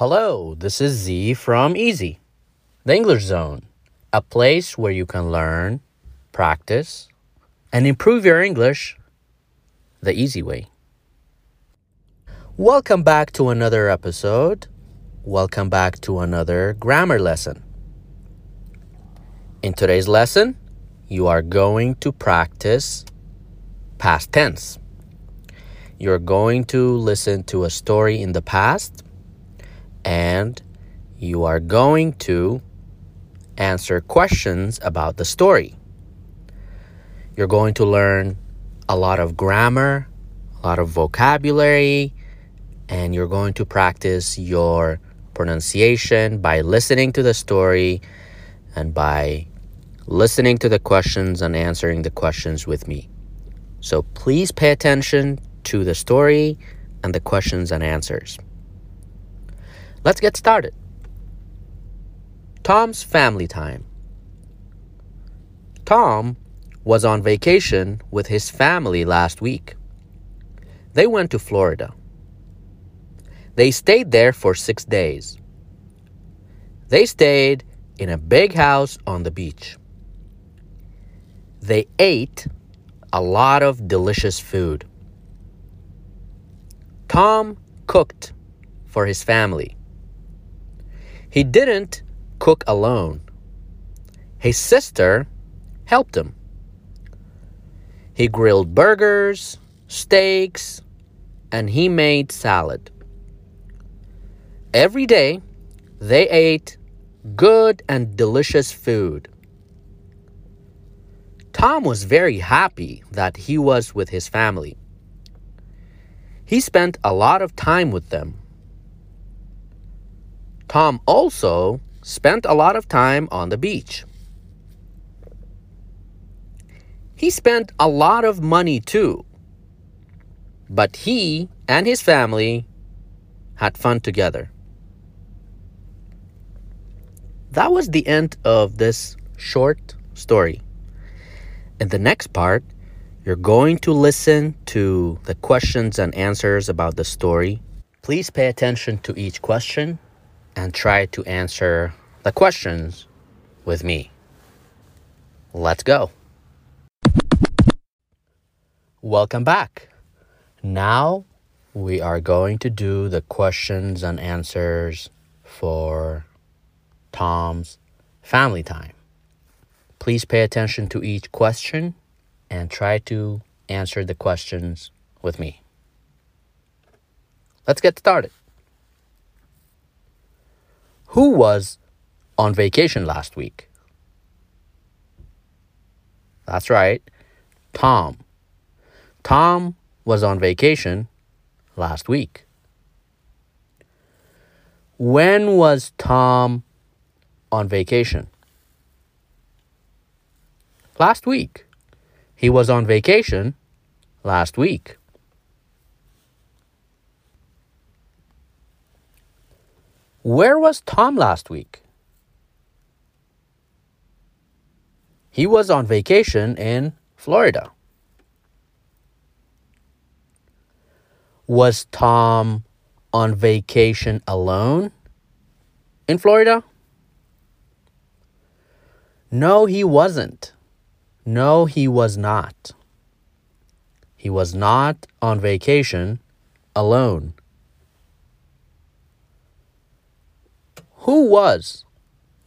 Hello, this is Z from Easy, the English Zone, a place where you can learn, practice, and improve your English the easy way. Welcome back to another episode. Welcome back to another grammar lesson. In today's lesson, you are going to practice past tense. You're going to listen to a story in the past and you are going to answer questions about the story. You're going to learn a lot of grammar, a lot of vocabulary, and you're going to practice your pronunciation by listening to the story and by listening to the questions and answering the questions with me. So please pay attention to the story and the questions and answers. Let's get started. Tom's family time. Tom was on vacation with his family last week. They went to Florida. They stayed there for six days. They stayed in a big house on the beach. They ate a lot of delicious food. Tom cooked for his family. He didn't cook alone. His sister helped him. He grilled burgers, steaks, and he made salad. Every day, they ate good and delicious food. Tom was very happy that he was with his family. He spent a lot of time with them. Tom also spent a lot of time on the beach. He spent a lot of money too. But he and his family had fun together. That was the end of this short story. In the next part, you're going to listen to the questions and answers about the story. Please pay attention to each question and try to answer the questions with me. Let's go. Welcome back. Now we are going to do the questions and answers for Tom's family time. Please pay attention to each question and try to answer the questions with me. Let's get started. Who was on vacation last week? That's right, Tom. Tom was on vacation last week. When was Tom on vacation? Last week. He was on vacation last week. Where was Tom last week? He was on vacation in Florida. Was Tom on vacation alone in Florida? No, he wasn't. No, he was not. He was not on vacation alone. Who was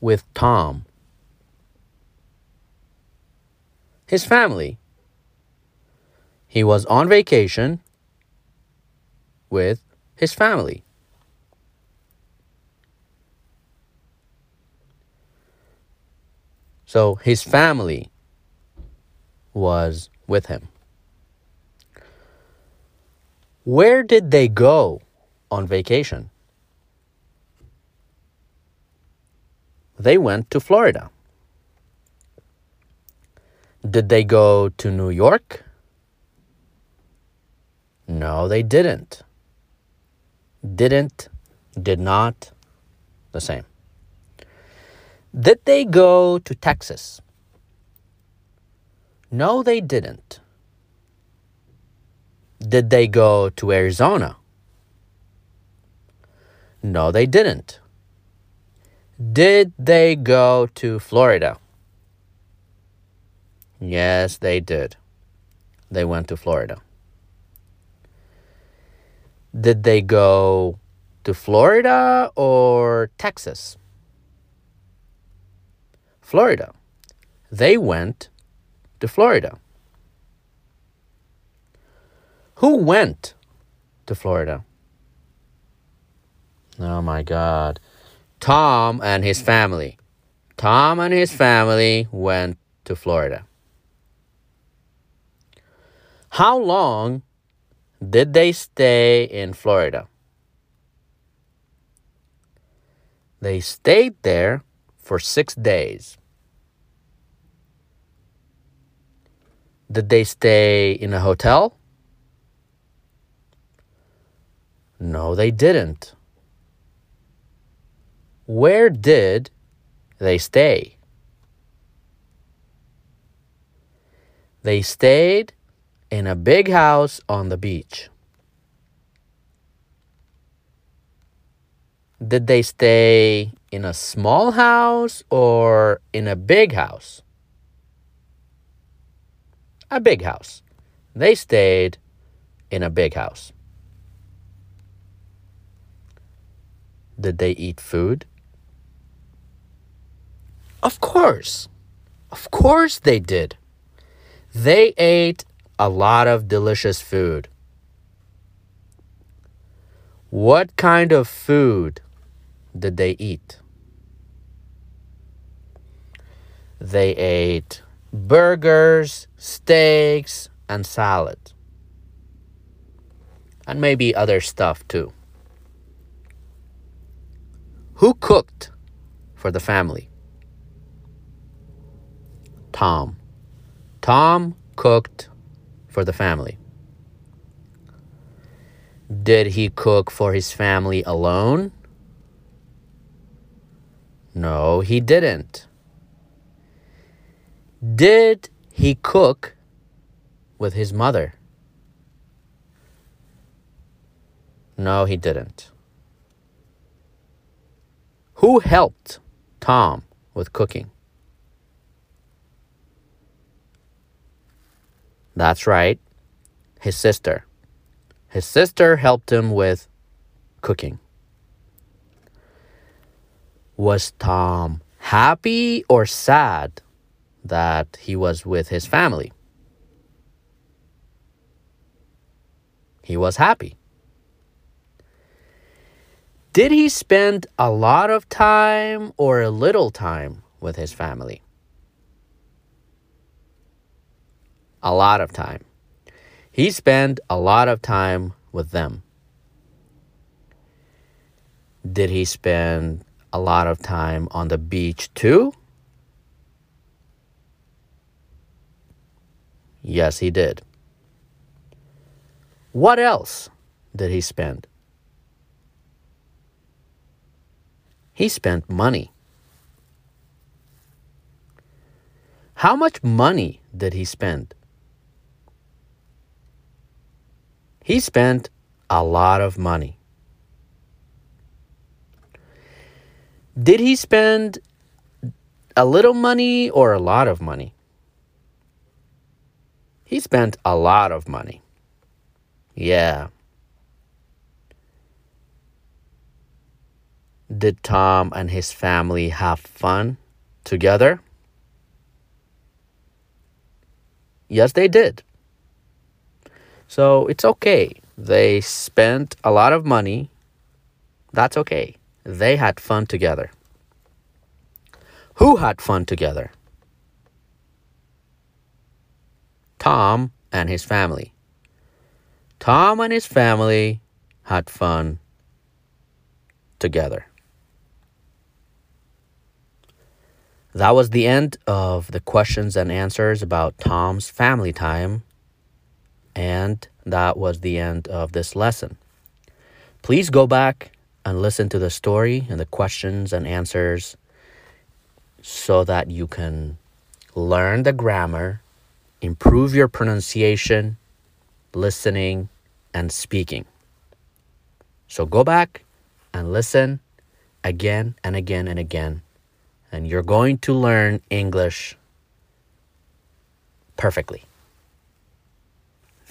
with Tom? His family. He was on vacation with his family. So his family was with him. Where did they go on vacation? They went to Florida. Did they go to New York? No, they didn't. Didn't, did not, the same. Did they go to Texas? No, they didn't. Did they go to Arizona? No, they didn't. Did they go to Florida? Yes, they did. They went to Florida. Did they go to Florida or Texas? Florida. They went to Florida. Who went to Florida? Oh my God. Tom and his family. Tom and his family went to Florida. How long did they stay in Florida? They stayed there for six days. Did they stay in a hotel? No, they didn't. Where did they stay? They stayed in a big house on the beach. Did they stay in a small house or in a big house? a big house. They stayed in a big house. Did they eat food? Of course. Of course they did. They ate a lot of delicious food. What kind of food did they eat? They ate burgers, steaks, and salad. And maybe other stuff too. Who cooked for the family? Tom. Tom cooked for the family. Did he cook for his family alone? No, he didn't. Did he cook with his mother? No, he didn't. Who helped Tom with cooking? That's right, his sister. His sister helped him with cooking. Was Tom happy or sad that he was with his family. He was happy. Did he spend a lot of time or a little time with his family? A lot of time. He spent a lot of time with them. Did he spend a lot of time on the beach too? Yes, he did. What else did he spend? He spent money. How much money did he spend? He spent a lot of money. Did he spend a little money or a lot of money? He spent a lot of money. Yeah. Did Tom and his family have fun together? Yes, they did. So it's okay. They spent a lot of money. That's okay. They had fun together. Who had fun together? Tom and his family. Tom and his family had fun together. That was the end of the questions and answers about Tom's family time, and that was the end of this lesson. Please go back and listen to the story and the questions and answers so that you can learn the grammar improve your pronunciation, listening, and speaking. So go back and listen again and again and again. And you're going to learn English perfectly.